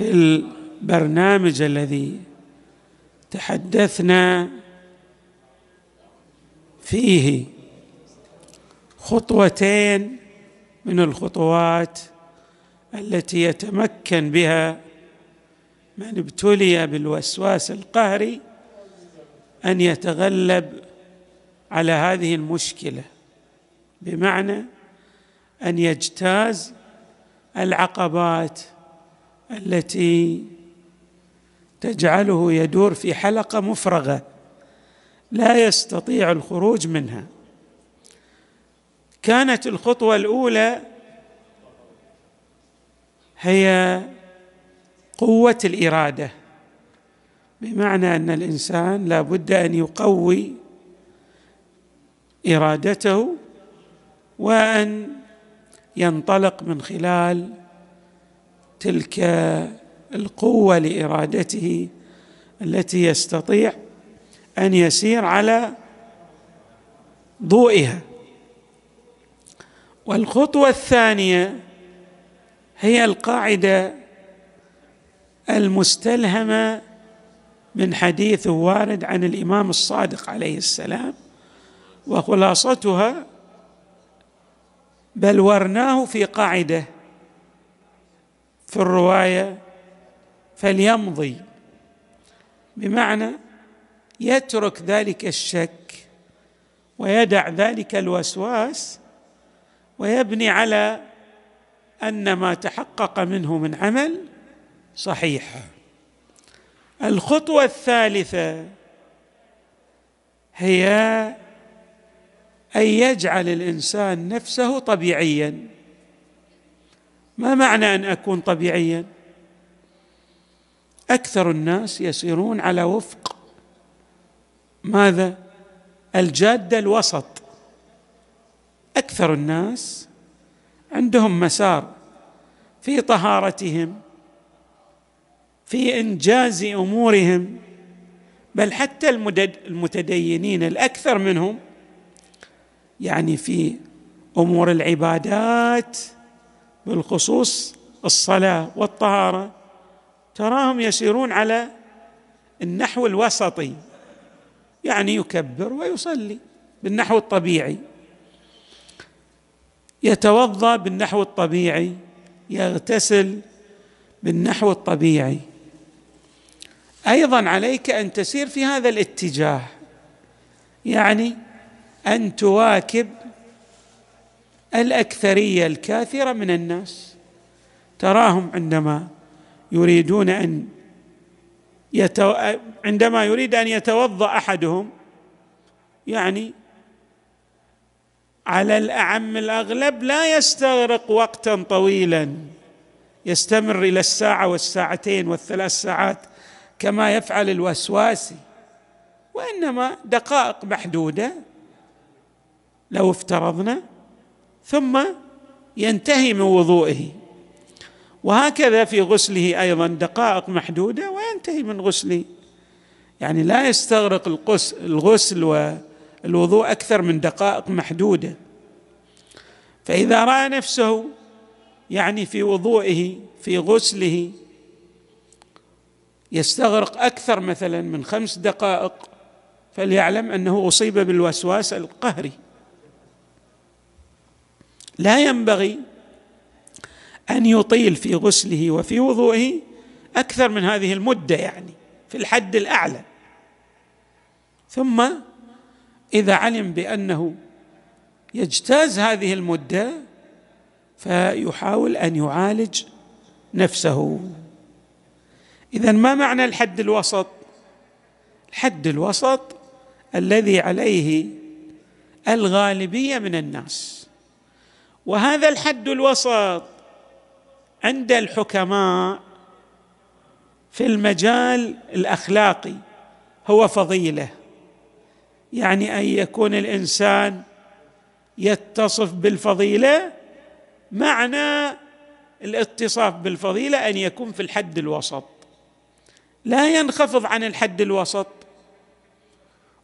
في البرنامج الذي تحدثنا فيه خطوتين من الخطوات التي يتمكن بها من ابتلي بالوسواس القهري أن يتغلب على هذه المشكلة بمعنى أن يجتاز العقبات التي تجعله يدور في حلقة مفرغة لا يستطيع الخروج منها. كانت الخطوة الأولى هي قوة الإرادة بمعنى أن الإنسان لا بد أن يقوي إرادته وأن ينطلق من خلال تلك القوة لإرادته التي يستطيع أن يسير على ضوئها. والخطوة الثانية هي القاعدة المستلهمة من حديث وارد عن الإمام الصادق عليه السلام وخلاصتها بلورناه في قاعدة في الرواية فليمضي. بمعنى يترك ذلك الشك ويدع ذلك الوسواس ويبني على أن ما تحقق منه من عمل صحيح. الخطوة الثالثة هي أن يجعل الإنسان نفسه طبيعيا. ما معنى أن أكون طبيعيا؟ أكثر الناس يسيرون على وفق. ماذا؟ الجادة الوسط. أكثر الناس عندهم مسار في طهارتهم في إنجاز أمورهم بل حتى المتدينين الأكثر منهم يعني في أمور العبادات بالخصوص الصلاة والطهارة تراهم يسيرون على النحو الوسطي يعني يكبر ويصلي بالنحو الطبيعي. يتوضأ بالنحو الطبيعي يغتسل بالنحو الطبيعي. أيضا عليك أن تسير في هذا الاتجاه يعني أن تواكب الأكثرية الكاثرة من الناس. تراهم عندما يريدون أن يتو... عندما يريد أن يتوضأ أحدهم يعني على الأعم الأغلب لا يستغرق وقتا طويلا. يستمر إلى الساعة والساعتين والثلاث ساعات كما يفعل الوسواسي وإنما دقائق محدودة لو افترضنا. ثم ينتهي من وضوئه. وهكذا في غسله أيضا دقائق محدودة وينتهي من غسله. يعني لا يستغرق الغسل والوضوء أكثر من دقائق محدودة. فإذا رأى نفسه يعني في وضوئه في غسله يستغرق أكثر مثلا من خمس دقائق فليعلم أنه أصيب بالوسواس القهري. لا ينبغي أن يطيل في غسله وفي وضوئه أكثر من هذه المدة يعني في الحد الأعلى. ثم إذا علم بأنه يجتاز هذه المدة فيحاول أن يعالج نفسه. اذا ما معنى الحد الوسط؟ الحد الوسط الذي عليه الغالبية من الناس. وهذا الحد الوسط عند الحكماء في المجال الأخلاقي هو فضيلة يعني أن يكون الإنسان يتصف بالفضيلة معنى الاتصاف بالفضيلة أن يكون في الحد الوسط. لا ينخفض عن الحد الوسط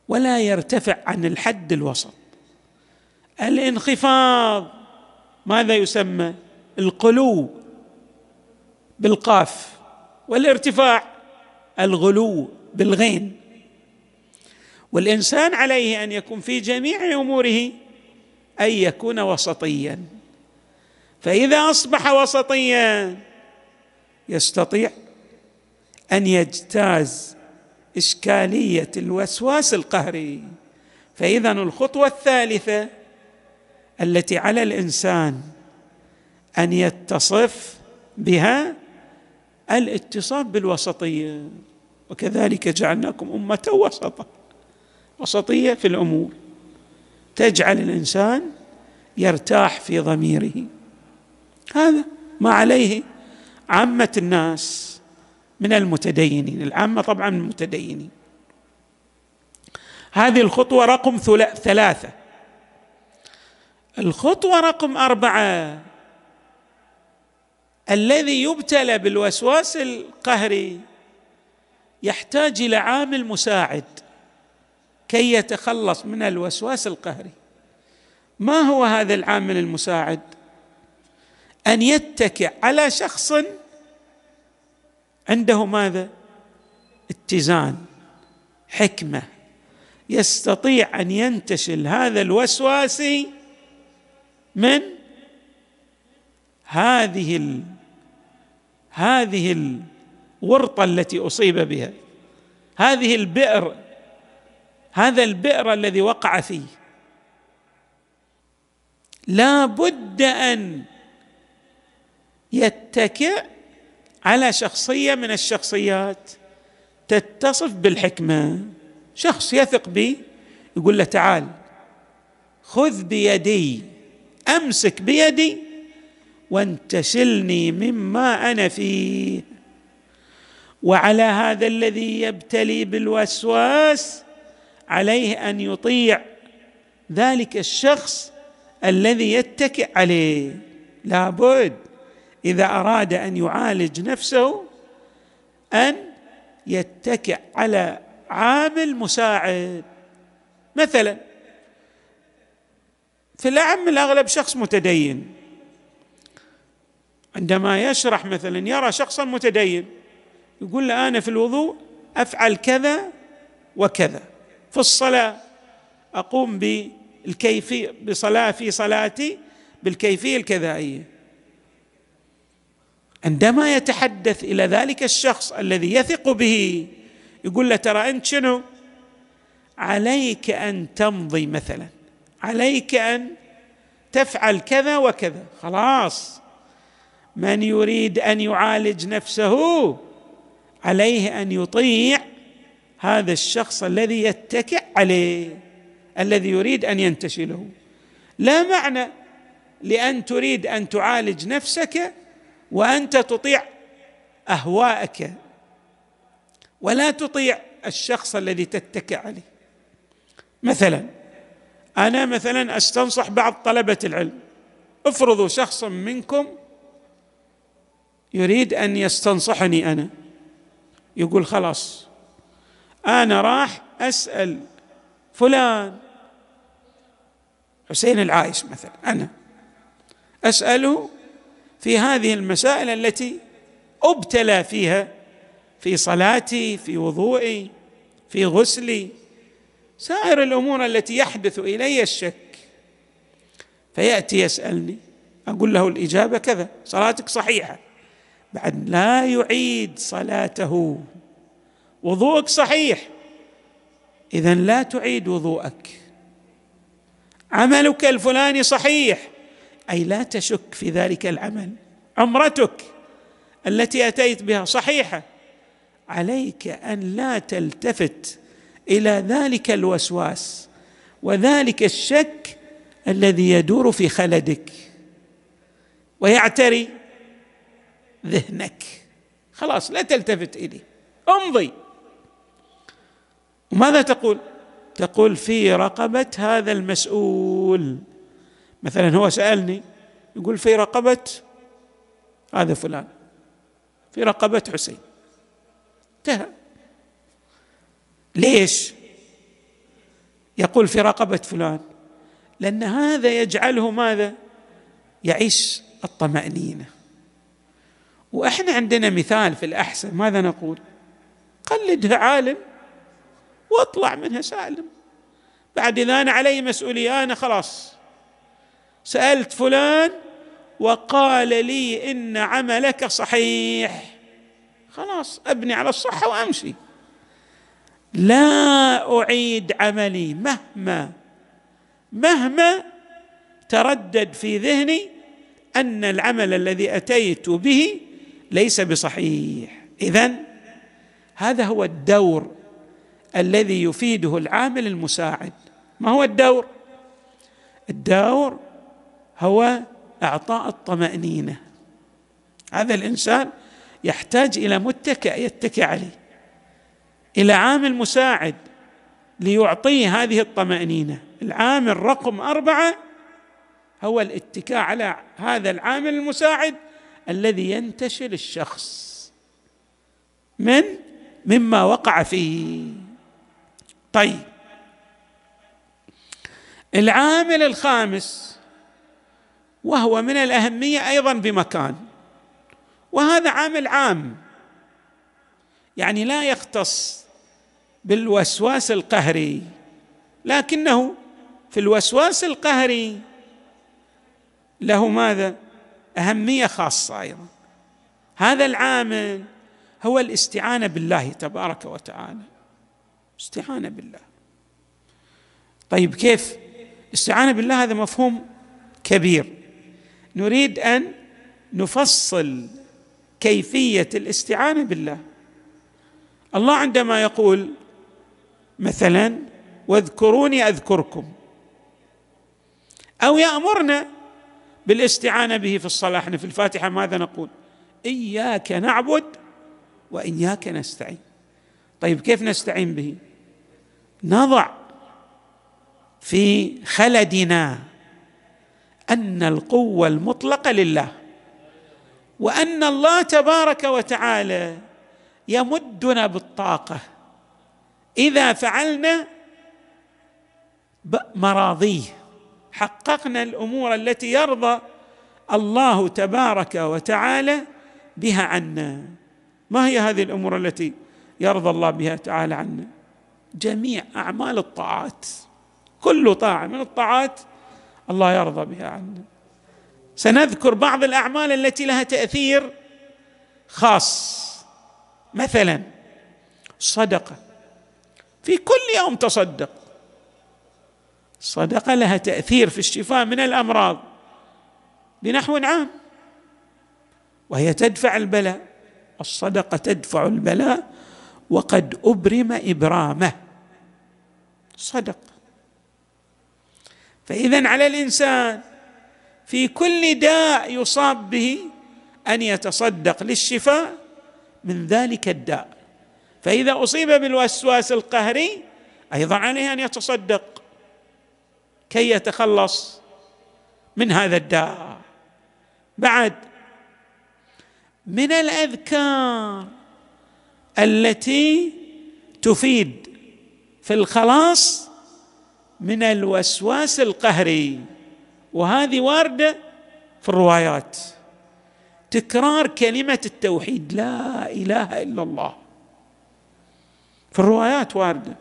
ولا يرتفع عن الحد الوسط. الانخفاض ماذا يسمى؟ القلو بالقاف والارتفاع الغلو بالغين. والإنسان عليه أن يكون في جميع أموره أن يكون وسطيا. فإذا أصبح وسطيا يستطيع أن يجتاز إشكالية الوسواس القهري. فاذا الخطوة الثالثة التي على الإنسان أن يتصف بها الاتصاف بالوسطية. وكذلك جعلناكم أمة وسطا وسطية في الأمور. تجعل الإنسان يرتاح في ضميره. هذا ما عليه عامة الناس من المتدينين. العامة طبعا من المتدينين. هذه الخطوة رقم ثلاثة. الخطوة رقم أربعة. الذي يبتلى بالوسواس القهري يحتاج إلى عامل مساعد كي يتخلص من الوسواس القهري. ما هو هذا العامل المساعد؟ أن يتكئ على شخص عنده ماذا؟ اتزان حكمة. يستطيع أن ينتشل هذا الوسواس من هذه ال... هذه الورطة التي أصيب بها. هذه البئر هذا البئر الذي وقع فيه. لا بد أن يتكئ على شخصية من الشخصيات. تتصف بالحكمة. شخص يثق بي يقول له تعال خذ بيدي أمسك بيدي وانتشلني مما أنا فيه. وعلى هذا الذي يبتلي بالوسواس عليه أن يطيع ذلك الشخص الذي يتكئ عليه. لابد إذا أراد أن يعالج نفسه أن يتكئ على عامل مساعد. مثلا في الأعم الأغلب شخص متدين. عندما يشرح مثلا يرى شخصا متدين يقول له أنا في الوضوء أفعل كذا وكذا. في الصلاة أقوم بالكيفية بصلاة في صلاتي بالكيفية الكذائية. عندما يتحدث إلى ذلك الشخص الذي يثق به يقول له ترى أنت شنو؟ عليك أن تمضي مثلا. عليك أن تفعل كذا وكذا. خلاص. من يريد أن يعالج نفسه عليه أن يطيع هذا الشخص الذي يتكئ عليه الذي يريد أن ينتشله. لا معنى لأن تريد أن تعالج نفسك وأنت تطيع أهواءك. ولا تطيع الشخص الذي تتكئ عليه. مثلا أنا مثلا أستنصح بعض طلبة العلم. افرضوا شخص منكم يريد أن يستنصحني أنا. يقول خلاص أنا راح أسأل فلان حسين العايش مثلا أنا أسأله في هذه المسائل التي أبتلى فيها في صلاتي في وضوئي في غسلي. سائر الأمور التي يحدث إلي الشك. فيأتي يسألني أقول له الإجابة كذا صلاتك صحيحة. بعد لا يعيد صلاته. وضوءك صحيح. اذا لا تعيد وضوءك. عملك الفلاني صحيح. أي لا تشك في ذلك العمل. عمرتك التي أتيت بها صحيحة. عليك أن لا تلتفت إلى ذلك الوسواس وذلك الشك الذي يدور في خلدك ويعتري ذهنك. خلاص لا تلتفت إليه. امضي. وماذا تقول؟ تقول في رقبة هذا المسؤول. مثلا هو سألني يقول في رقبة هذا فلان في رقبة حسين. انتهى. ليش؟ يقول في رقبة فلان لأن هذا يجعله ماذا؟ يعيش الطمأنينة. وإحنا عندنا مثال في الأحسن ماذا نقول؟ قلدها عالم واطلع منها سالم. بعد إذا أنا علي مسؤولية أنا خلاص سألت فلان وقال لي إن عملك صحيح. خلاص أبني على الصحة وأمشي. لا أعيد عملي مهما مهما تردد في ذهني أن العمل الذي أتيت به ليس بصحيح. اذا هذا هو الدور الذي يفيده العامل المساعد. ما هو الدور؟ الدور هو إعطاء الطمأنينة. هذا الإنسان يحتاج إلى متكئ يتكئ عليه إلى عامل مساعد ليعطيه هذه الطمأنينة. العامل رقم أربعة هو الاتكاء على هذا العامل المساعد الذي ينتشل الشخص. من؟ مما وقع فيه. طيب. العامل الخامس وهو من الأهمية أيضا بمكان. وهذا عامل عام. يعني لا يختص بالوسواس القهري لكنه في الوسواس القهري له ماذا؟ أهمية خاصة أيضا. هذا العامل هو الاستعانة بالله تبارك وتعالى. استعانة بالله. طيب كيف؟ الاستعانه بالله هذا مفهوم كبير. نريد أن نفصل كيفية الاستعانة بالله. الله عندما يقول مثلا واذكروني أذكركم. أو يأمرنا بالاستعانة به في الصلاة. إحنا في الفاتحة ماذا نقول؟ إياك نعبد وإياك نستعين. طيب كيف نستعين به؟ نضع في خلدنا أن القوة المطلقة لله وأن الله تبارك وتعالى يمدنا بالطاقة. إذا فعلنا مراضيه. حققنا الأمور التي يرضى الله تبارك وتعالى بها عنا. ما هي هذه الأمور التي يرضى الله بها تعالى عنا؟ جميع أعمال الطاعات. كل طاعة من الطاعات الله يرضى بها عنا. سنذكر بعض الأعمال التي لها تأثير خاص. مثلا الصدقه في كل يوم تصدق. الصدقه لها تأثير في الشفاء من الأمراض. بنحو عام. وهي تدفع البلاء. الصدقة تدفع البلاء. وقد أبرم إبرامه. صدق. فاذا على الإنسان في كل داء يصاب به أن يتصدق للشفاء من ذلك الداء. فإذا أصيب بالوسواس القهري أيضا عليه أن يتصدق. كي يتخلص من هذا الداء. بعد من الأذكار التي تفيد في الخلاص من الوسواس القهري. وهذه واردة في الروايات. تكرار كلمة التوحيد. لا إله إلا الله. في الروايات واردة.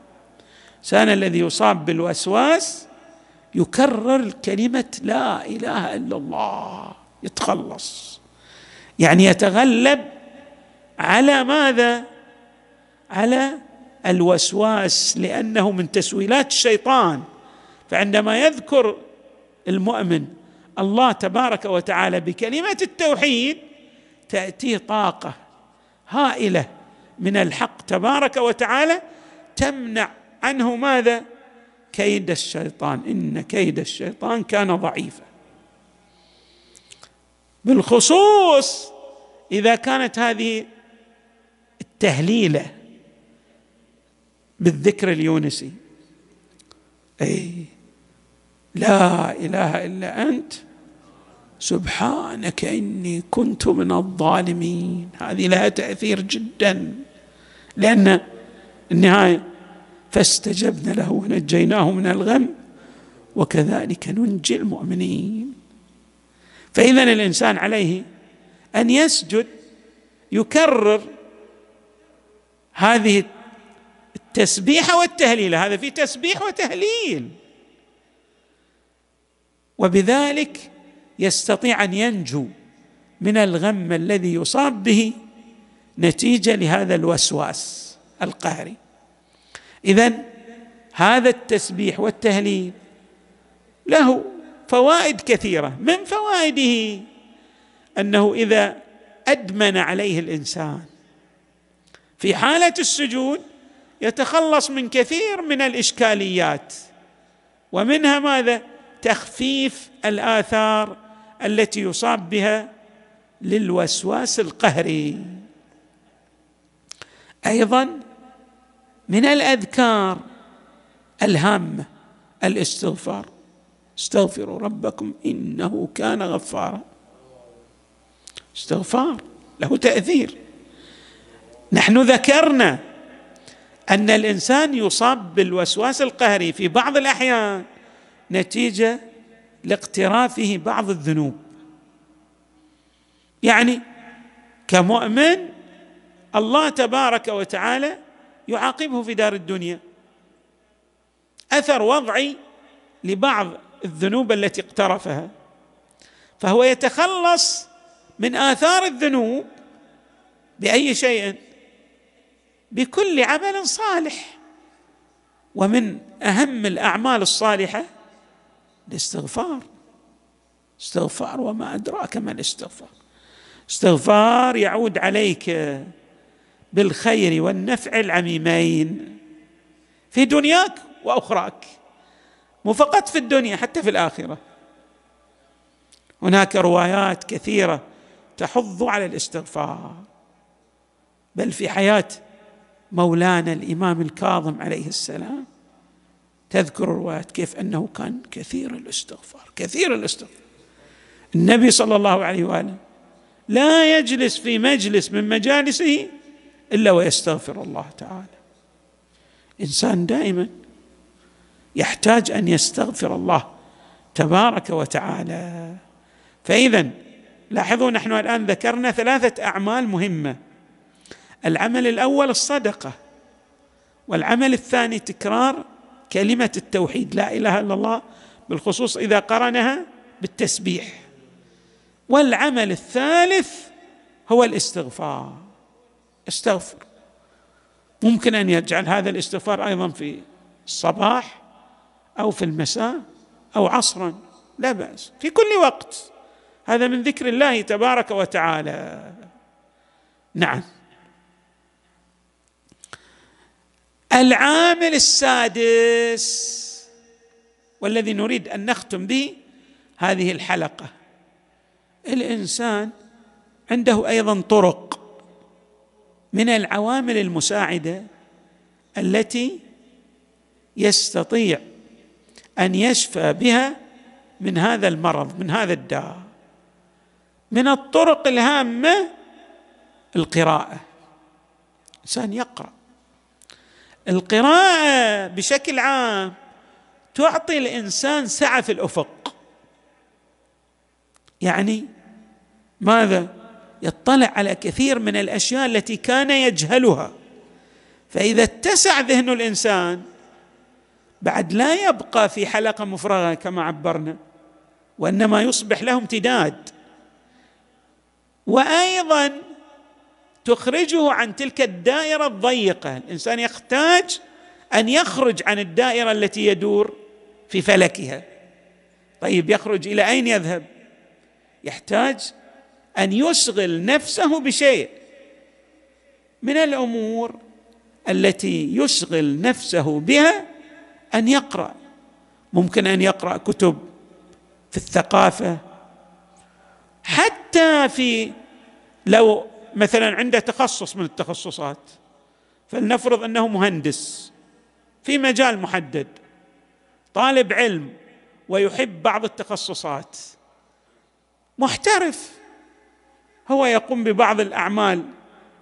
الانسان الذي يصاب بالوسواس يكرر كلمة لا إله إلا الله يتخلص. يعني يتغلب على ماذا؟ على الوسواس لأنه من تسويلات الشيطان. فعندما يذكر المؤمن الله تبارك وتعالى بكلمة التوحيد تاتيه طاقة هائلة من الحق تبارك وتعالى تمنع عنه ماذا؟ كيد الشيطان. إن كيد الشيطان كان ضعيفا. بالخصوص إذا كانت هذه تهليله بالذكر اليونسي. أي لا إله إلا أنت. سبحانك إني كنت من الظالمين. هذه لها تأثير جدا. لأن النهاية فاستجبنا له ونجيناه من الغم وكذلك ننجي المؤمنين. فإذا الإنسان عليه أن يسجد يكرر هذه التسبيح والتهليل. هذا في تسبيح وتهليل. وبذلك يستطيع أن ينجو من الغم الذي يصاب به نتيجة لهذا الوسواس القهري. اذا هذا التسبيح والتهليل له فوائد كثيرة. من فوائده؟ أنه إذا أدمن عليه الإنسان في حالة السجود يتخلص من كثير من الإشكاليات. ومنها ماذا؟ تخفيف الآثار التي يصاب بها للوسواس القهري. أيضا من الأذكار الهامه الاستغفار. استغفروا ربكم إنه كان غفارا. استغفار له تأثير. نحن ذكرنا أن الإنسان يصاب بالوسواس القهري في بعض الأحيان نتيجة لاقترافه بعض الذنوب. يعني كمؤمن الله تبارك وتعالى يعاقبه في دار الدنيا. أثر وضعي لبعض الذنوب التي اقترفها. فهو يتخلص من آثار الذنوب بأي شيء؟ بكل عمل صالح. ومن أهم الأعمال الصالحة الاستغفار. استغفار وما أدراك ما الاستغفار. استغفار يعود عليك بالخير والنفع العميمين. في دنياك وأخراك. مو فقط في الدنيا حتى في الآخرة. هناك روايات كثيرة تحض على الاستغفار. بل في حياة مولانا الإمام الكاظم عليه السلام تذكر الروايات كيف أنه كان كثير الاستغفار كثير الاستغفار. النبي صلى الله عليه وآله لا يجلس في مجلس من مجالسه إلا ويستغفر الله تعالى. إنسان دائما يحتاج أن يستغفر الله تبارك وتعالى. فاذا لاحظوا نحن الآن ذكرنا ثلاثة أعمال مهمة. العمل الأول الصدقة والعمل الثاني تكرار كلمة التوحيد لا إله إلا الله بالخصوص إذا قرنها بالتسبيح. والعمل الثالث هو الاستغفار. استغفر. ممكن أن يجعل هذا الاستغفار أيضا في الصباح أو في المساء أو عصرا لا بأس في كل وقت. هذا من ذكر الله تبارك وتعالى. نعم. العامل السادس والذي نريد أن نختم به هذه الحلقة. الإنسان عنده أيضا طرق. من العوامل المساعدة التي يستطيع أن يشفى بها من هذا المرض من هذا الداء. من الطرق الهامة القراءة. إنسان يقرأ. القراءة بشكل عام تعطي الإنسان سعة في الأفق. يعني ماذا؟ يطلع على كثير من الأشياء التي كان يجهلها. فإذا اتسع ذهن الإنسان بعد لا يبقى في حلقة مفرغة كما عبرنا وإنما يصبح له امتداد. وأيضا تخرجه عن تلك الدائرة الضيقة. الإنسان يحتاج أن يخرج عن الدائرة التي يدور في فلكها. طيب يخرج إلى أين يذهب؟ يحتاج أن يشغل نفسه بشيء. من الأمور التي يشغل نفسه بها أن يقرأ. ممكن أن يقرأ كتب في الثقافة. حتى في لو مثلا عنده تخصص من التخصصات فلنفرض أنه مهندس في مجال محدد طالب علم ويحب بعض التخصصات محترف. هو يقوم ببعض الأعمال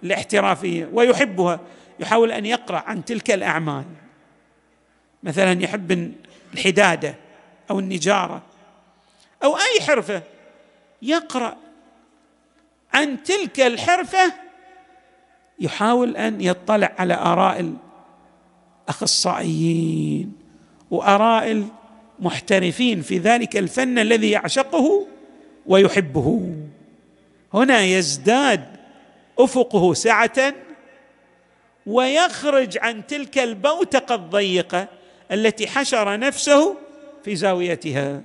الاحترافيه ويحبها يحاول أن يقرأ عن تلك الأعمال. مثلا يحب الحدادة أو النجارة أو أي حرفة يقرأ عن تلك الحرفة يحاول أن يطلع على آراء الأخصائيين وآراء المحترفين في ذلك الفن الذي يعشقه ويحبه. هنا يزداد أفقه سعة ويخرج عن تلك البوتقة الضيقة التي حشر نفسه في زاويتها.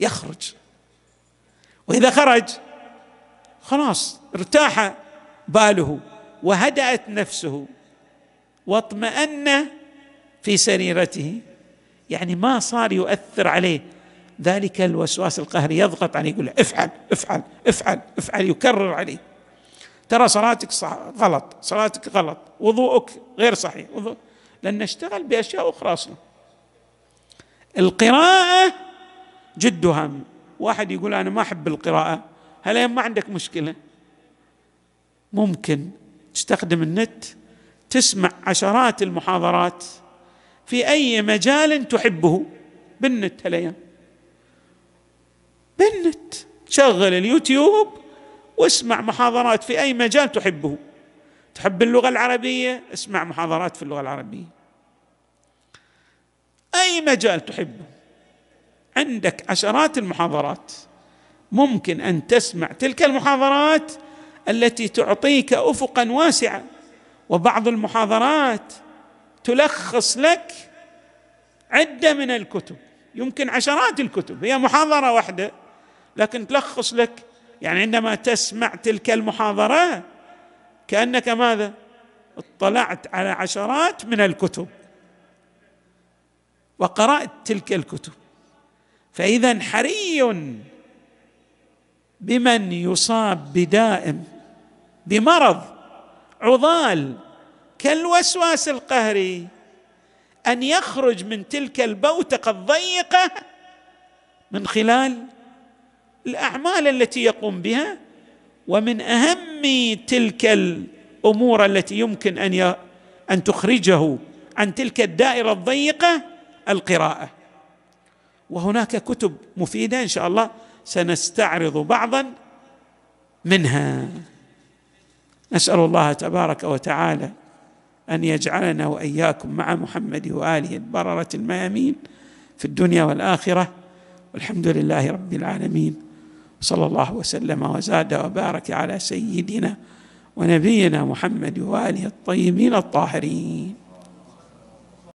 يخرج. وإذا خرج خلاص ارتاح باله وهدأت نفسه واطمأن في سريرته. يعني ما صار يؤثر عليه. ذلك الوسواس القهري يضغط عليه يقول افعل افعل افعل افعل يكرر عليه. ترى صلاتك صح غلط صلاتك غلط وضوءك غير صحيح وضوء لأن نشتغل بأشياء أخرى أصلا. القراءة جد هام. واحد يقول أنا ما أحب القراءة هل ما عندك مشكلة. ممكن تستخدم النت تسمع عشرات المحاضرات في أي مجال تحبه بالنت هالأيام. بالنت شغل اليوتيوب واسمع محاضرات في أي مجال تحبه. تحب اللغة العربية؟ اسمع محاضرات في اللغة العربية. أي مجال تحبه. عندك عشرات المحاضرات. ممكن أن تسمع تلك المحاضرات التي تعطيك افقا واسعا وبعض المحاضرات تلخص لك عدة من الكتب. يمكن عشرات الكتب. هي محاضرة واحدة. لكن تلخص لك يعني عندما تسمع تلك المحاضرة كأنك ماذا؟ اطلعت على عشرات من الكتب وقرأت تلك الكتب. فإذا حري بمن يصاب بدائم بمرض عضال كالوسواس القهري أن يخرج من تلك البوتقه الضيقه من خلال الأعمال التي يقوم بها ومن أهم تلك الأمور التي يمكن أن أن تخرجه عن تلك الدائرة الضيقة القراءة. وهناك كتب مفيدة إن شاء الله سنستعرض بعضا منها. نسأل الله تبارك وتعالى أن يجعلنا وإياكم مع محمد وآله البررة الميامين في الدنيا والآخرة. والحمد لله رب العالمين. صلى الله وسلم وزاد وبارك على سيدنا ونبينا محمد وآله الطيبين الطاهرين.